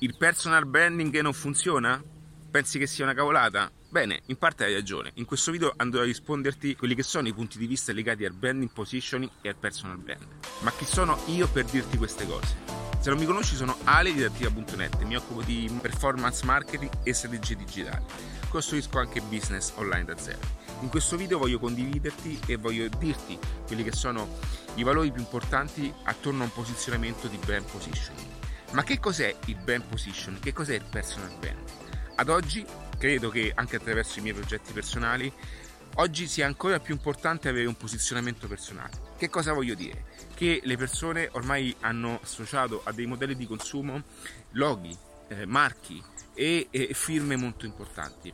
Il personal branding non funziona? Pensi che sia una cavolata? Bene, in parte hai ragione. In questo video andrò a risponderti quelli che sono i punti di vista legati al branding positioning e al personal brand. Ma chi sono io per dirti queste cose? Se non mi conosci sono Ale di Attiva.net, mi occupo di performance marketing e strategie digitali. Costruisco anche business online da zero. In questo video voglio condividerti e voglio dirti quelli che sono i valori più importanti attorno a un posizionamento di brand positioning. Ma che cos'è il brand position? Che cos'è il personal brand? Ad oggi credo che anche attraverso i miei progetti personali oggi sia ancora più importante avere un posizionamento personale. Che cosa voglio dire? Che le persone ormai hanno associato a dei modelli di consumo loghi, eh, marchi e, e firme molto importanti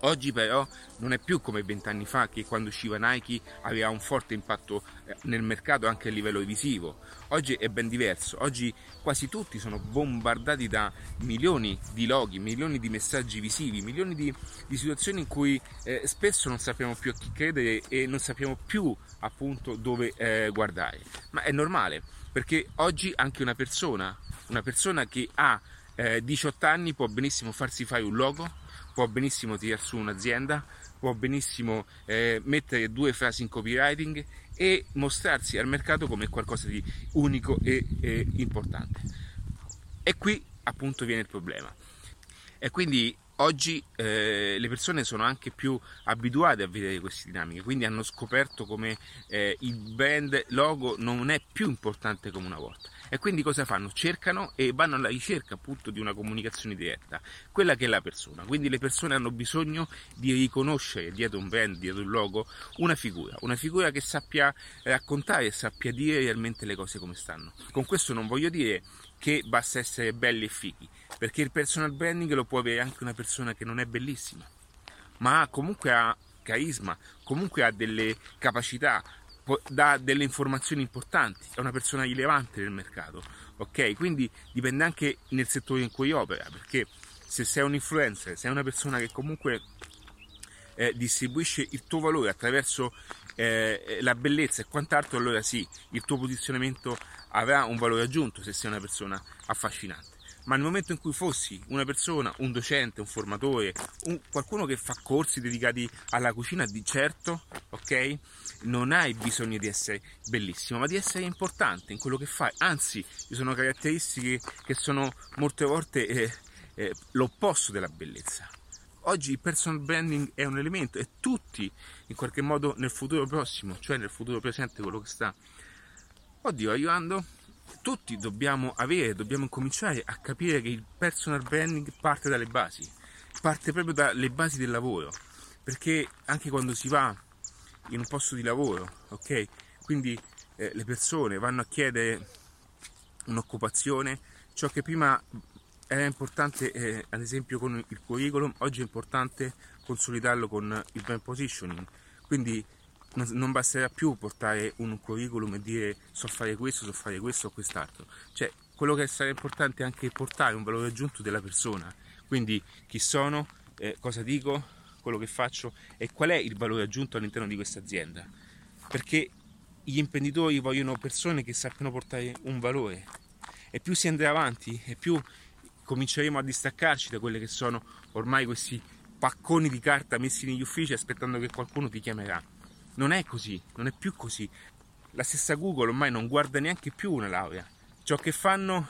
Oggi però non è più come vent'anni fa che quando usciva Nike aveva un forte impatto eh, nel mercato anche a livello visivo. Oggi è ben diverso, oggi quasi tutti sono bombardati da milioni di loghi, milioni di messaggi visivi, milioni di, di situazioni in cui eh, spesso non sappiamo più a chi credere e non sappiamo più appunto dove eh, guardare. Ma è normale perché oggi anche una persona, una persona che ha eh, 18 anni può benissimo farsi fare un logo può benissimo tirare su un'azienda, può benissimo eh, mettere due frasi in copywriting e mostrarsi al mercato come qualcosa di unico e, e importante. E qui appunto viene il problema. E quindi oggi eh, le persone sono anche più abituate a vedere queste dinamiche, quindi hanno scoperto come eh, il brand logo non è più importante come una volta. E quindi cosa fanno? Cercano e vanno alla ricerca appunto di una comunicazione diretta, quella che è la persona. Quindi le persone hanno bisogno di riconoscere dietro un brand, dietro un logo, una figura, una figura che sappia raccontare e sappia dire realmente le cose come stanno. Con questo non voglio dire che basta essere belli e fighi, perché il personal branding lo può avere anche una persona che non è bellissima, ma comunque ha carisma, comunque ha delle capacità, dà delle informazioni importanti, è una persona rilevante nel mercato, ok? Quindi dipende anche nel settore in cui opera, perché se sei un influencer, sei una persona che comunque eh, distribuisce il tuo valore attraverso eh, la bellezza e quant'altro, allora sì, il tuo posizionamento avrà un valore aggiunto se sei una persona affascinante. Ma nel momento in cui fossi una persona, un docente, un formatore, un, qualcuno che fa corsi dedicati alla cucina, di certo, ok? Non hai bisogno di essere bellissimo, ma di essere importante in quello che fai. Anzi, ci sono caratteristiche che sono molte volte eh, eh, l'opposto della bellezza. Oggi il personal branding è un elemento e tutti in qualche modo nel futuro prossimo, cioè nel futuro presente, quello che sta, oddio, arrivando, tutti dobbiamo avere, dobbiamo cominciare a capire che il personal branding parte dalle basi, parte proprio dalle basi del lavoro, perché anche quando si va in un posto di lavoro, ok? Quindi eh, le persone vanno a chiedere un'occupazione, ciò che prima era importante, eh, ad esempio con il curriculum, oggi è importante consolidarlo con il brand positioning. Quindi non, non basterà più portare un curriculum e dire so fare questo, so fare questo o quest'altro. Cioè, quello che sarà importante è anche portare un valore aggiunto della persona. Quindi chi sono, eh, cosa dico, quello che faccio e qual è il valore aggiunto all'interno di questa azienda. Perché gli imprenditori vogliono persone che sappiano portare un valore e più si andrà avanti e più cominceremo a distaccarci da quelli che sono ormai questi pacconi di carta messi negli uffici aspettando che qualcuno ti chiamerà. Non è così, non è più così. La stessa Google ormai non guarda neanche più una laurea. Ciò che fanno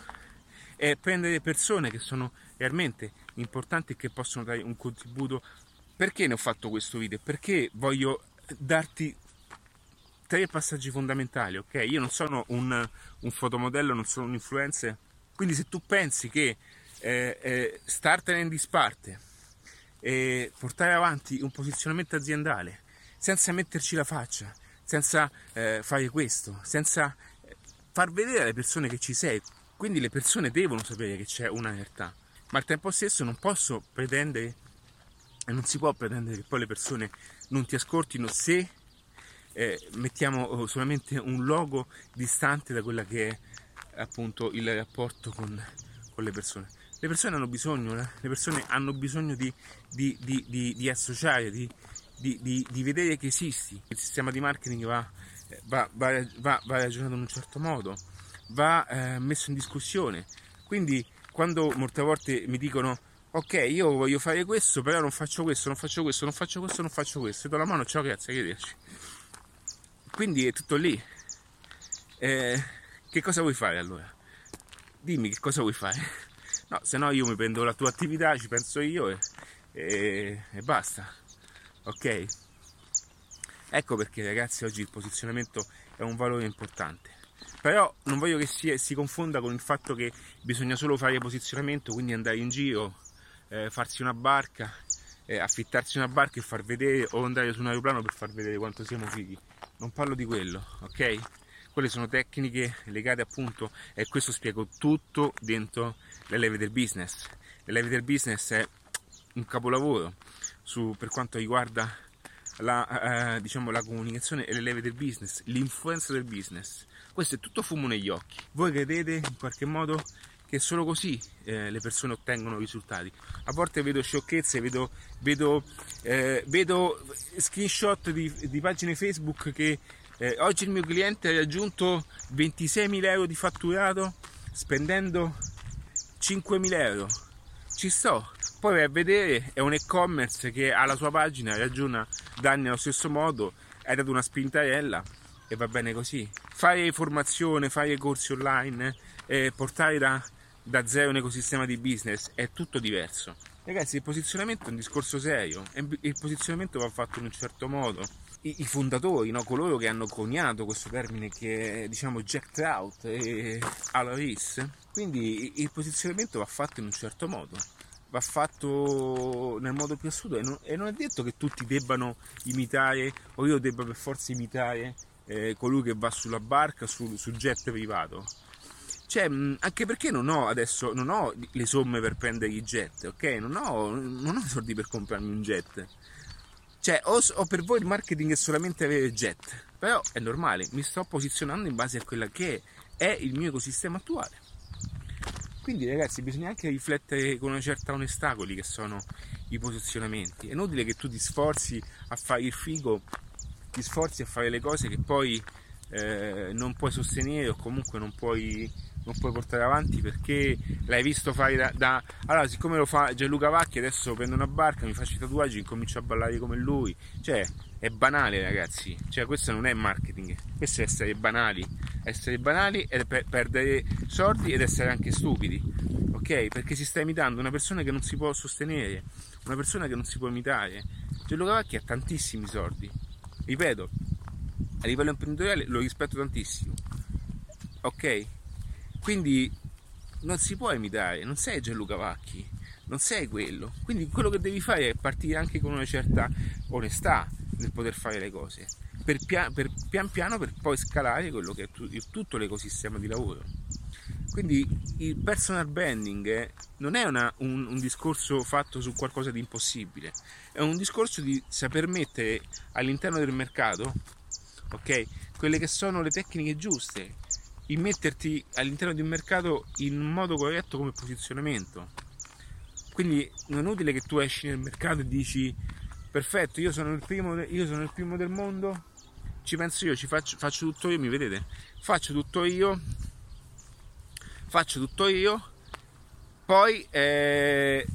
è prendere persone che sono realmente importanti e che possono dare un contributo. Perché ne ho fatto questo video? Perché voglio darti tre passaggi fondamentali, ok? Io non sono un, un fotomodello, non sono un influencer, quindi se tu pensi che eh, eh, startene in disparte e portare avanti un posizionamento aziendale senza metterci la faccia, senza eh, fare questo, senza eh, far vedere alle persone che ci sei. Quindi le persone devono sapere che c'è una realtà, ma al tempo stesso non posso pretendere e non si può pretendere che poi le persone non ti ascoltino se eh, mettiamo oh, solamente un logo distante da quella che è appunto il rapporto con, con le persone le persone hanno bisogno, eh? le persone hanno bisogno di, di, di, di associare, di, vedere che esisti. Il sistema di marketing va, va, va, va ragionato in un certo modo, va eh, messo in discussione. Quindi quando molte volte mi dicono ok io voglio fare questo però non faccio questo non faccio questo non faccio questo non faccio questo e do la mano ciao grazie arrivederci quindi è tutto lì. Eh, che cosa vuoi fare allora? Dimmi che cosa vuoi fare. No se no io mi prendo la tua attività ci penso io e, e, e basta ok ecco perché ragazzi oggi il posizionamento è un valore importante però non voglio che si, si confonda con il fatto che bisogna solo fare posizionamento quindi andare in giro eh, farsi una barca, eh, affittarsi una barca e far vedere o andare su un aeroplano per far vedere quanto siamo fighi. Non parlo di quello, ok? Quelle sono tecniche legate appunto e questo spiego tutto dentro l'elevator business. L'elevator business è un capolavoro su, per quanto riguarda la, eh, diciamo, la comunicazione e l'elevator business, l'influenza del business. Questo è tutto fumo negli occhi. Voi credete in qualche modo che solo così eh, le persone ottengono risultati. A volte vedo sciocchezze, vedo, vedo, eh, vedo screenshot di, di, pagine Facebook che eh, oggi il mio cliente ha raggiunto 26.000 euro di fatturato spendendo 5.000 euro. Ci sto. Poi vai a vedere, è un e-commerce che ha la sua pagina, ragiona danni allo stesso modo, hai dato una spintarella e va bene così. Fare formazione, fare corsi online, eh, portare da da zero un ecosistema di business è tutto diverso. Ragazzi, il posizionamento è un discorso serio il posizionamento va fatto in un certo modo. I, i fondatori, no? coloro che hanno coniato questo termine che è diciamo Jack Trout e Al Rees, quindi il posizionamento va fatto in un certo modo va fatto nel modo più assoluto e non, e non, è detto che tutti debbano imitare o io debba per forza imitare eh, colui che va sulla barca sul, sul jet privato cioè, anche perché non ho adesso non ho le somme per prendere i jet, ok? Non ho, non ho soldi per comprarmi un jet. Cioè, o, o, per voi il marketing è solamente avere jet, però è normale, mi sto posizionando in base a quella che è il mio ecosistema attuale. Quindi ragazzi bisogna anche riflettere con una certa onestà quelli che sono i posizionamenti. È inutile che tu ti sforzi a fare il figo, ti sforzi a fare le cose che poi eh, non puoi sostenere o comunque non puoi non puoi portare avanti perché l'hai visto fare da, da... allora siccome lo fa Gianluca Vacchi adesso prendo una barca mi faccio i tatuaggi incomincio a ballare come lui. Cioè è banale ragazzi. Cioè questo non è marketing. Questo è essere banali essere banali e per perdere soldi ed essere anche stupidi ok? Perché si sta imitando una persona che non si può sostenere una persona che non si può imitare. Gianluca Vacchi ha tantissimi soldi. Ripeto a livello imprenditoriale lo rispetto tantissimo ok? Quindi non si può imitare, non sei Gianluca Vacchi, non sei quello. Quindi quello che devi fare è partire anche con una certa onestà nel poter fare le cose, per, pia- per pian piano per poi scalare quello che è tutto l'ecosistema di lavoro. Quindi il personal branding non è una, un, un, discorso fatto su qualcosa di impossibile, è un discorso di saper mettere all'interno del mercato okay, quelle che sono le tecniche giuste, immetterti all'interno di un mercato in modo corretto come posizionamento. Quindi non è utile che tu esci nel mercato e dici perfetto, io sono il primo, io sono il primo del mondo, ci penso io, ci faccio, faccio tutto io, mi vedete? Faccio tutto io, faccio tutto io, poi eh,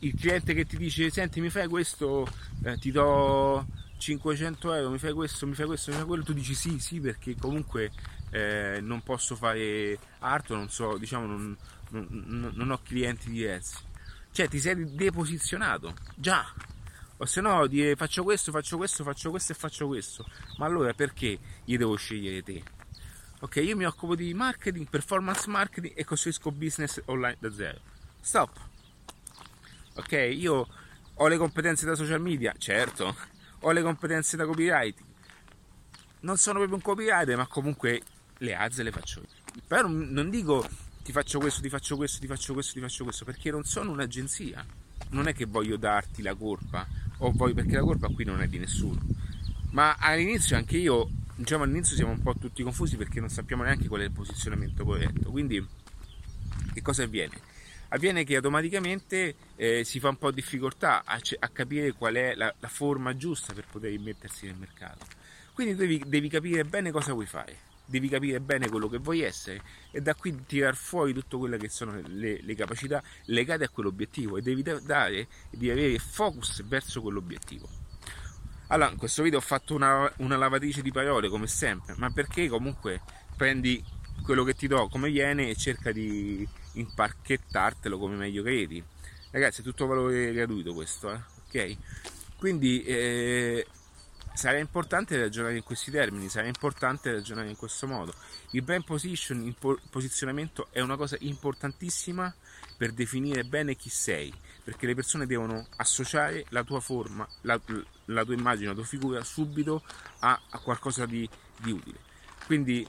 il cliente che ti dice senti mi fai questo, eh, ti do 500 euro, mi fai questo, mi fai questo, mi fai quello, tu dici sì, sì, perché comunque eh, non posso fare art, non so, diciamo, non, non, non, ho clienti diversi. Cioè ti sei deposizionato, già. O se no dire faccio questo, faccio questo, faccio questo e faccio questo. Ma allora perché io devo scegliere te? Ok, io mi occupo di marketing, performance marketing e costruisco business online da zero. Stop. Ok, io ho le competenze da social media, certo. Ho le competenze da copywriting. Non sono proprio un copywriter, ma comunque le alze le faccio io. Però non dico ti faccio questo, ti faccio questo, ti faccio questo, ti faccio questo, perché non sono un'agenzia. Non è che voglio darti la colpa, o voglio, perché la colpa qui non è di nessuno. Ma all'inizio anche io, diciamo all'inizio siamo un po' tutti confusi perché non sappiamo neanche qual è il posizionamento corretto. Quindi che cosa avviene? Avviene che automaticamente eh, si fa un po' difficoltà a, a capire qual è la, la, forma giusta per poter immettersi nel mercato. Quindi devi, devi capire bene cosa vuoi fare devi capire bene quello che vuoi essere e da qui tirar fuori tutte quelle che sono le, le capacità legate a quell'obiettivo e devi dare devi avere focus verso quell'obiettivo. Allora, in questo video ho fatto una, una lavatrice di parole come sempre, ma perché comunque prendi quello che ti do come viene e cerca di imparchettartelo come meglio credi. Ragazzi, è tutto valore gratuito questo, eh? ok? Quindi eh, sarà importante ragionare in questi termini, sarà importante ragionare in questo modo. Il brand position, il posizionamento è una cosa importantissima per definire bene chi sei, perché le persone devono associare la tua forma, la, la tua immagine, la tua figura subito a, a qualcosa di, di, utile. Quindi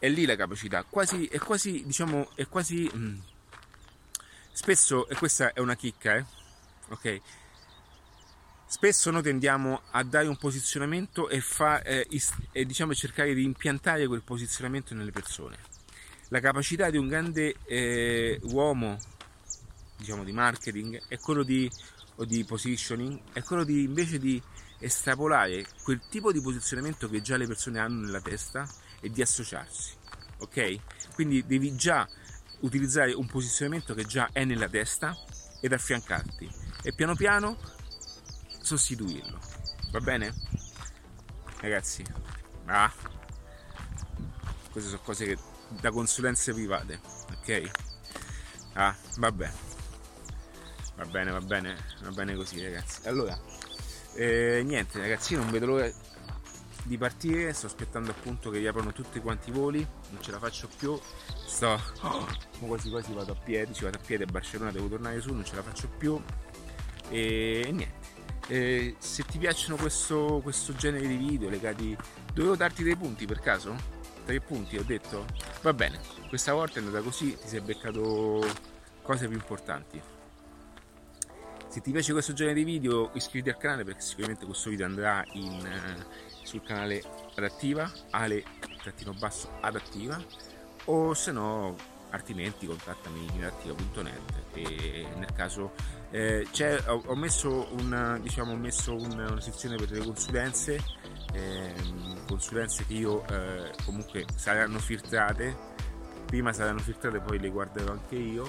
è lì la capacità, quasi, è quasi, diciamo, è quasi... Mh, mm, spesso, e questa è una chicca, eh? ok? Spesso noi tendiamo a dare un posizionamento e, fa, eh, e diciamo, cercare di impiantare quel posizionamento nelle persone. La capacità di un grande eh, uomo diciamo, di marketing è quello di, o di positioning, è quello di invece di estrapolare quel tipo di posizionamento che già le persone hanno nella testa e di associarsi. Ok? Quindi devi già utilizzare un posizionamento che già è nella testa ed affiancarti e piano piano sostituirlo. Va bene? Ragazzi, ah, queste sono cose che da consulenze private, ok? Ah, vabbè. Va bene, va bene, va bene così, ragazzi. Allora, eh, niente, ragazzi, non vedo l'ora di partire. Sto aspettando appunto che riaprano tutti quanti i voli. Non ce la faccio più. Sto. Oh, quasi quasi vado a piedi. Ci vado a piedi a Barcellona, devo tornare su, non ce la faccio più. E niente. Eh, se ti piacciono questo, questo, genere di video legati dovevo darti dei punti per caso? tre punti ho detto va bene questa volta è andata così ti sei beccato cose più importanti se ti piace questo genere di video iscriviti al canale perché sicuramente questo video andrà in, eh, sul canale adattiva ale-adattiva o se no altrimenti contattami in adattiva.net e nel caso eh, ho, ho, messo, una, diciamo, ho messo una, una, sezione per le consulenze, eh, consulenze che io eh, comunque saranno filtrate, prima saranno filtrate poi le guarderò anche io,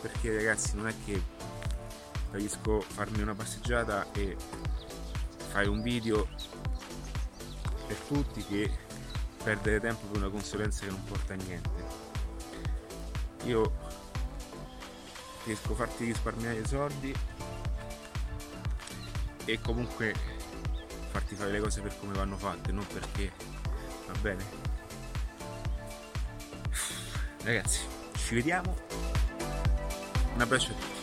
perché ragazzi non è che riesco a farmi una passeggiata e fare un video per tutti che perdere tempo per una consulenza che non porta a niente. Io riesco a farti risparmiare i soldi e comunque farti fare le cose per come vanno fatte, non perché va bene. Ragazzi, ci vediamo. Un abbraccio a tutti.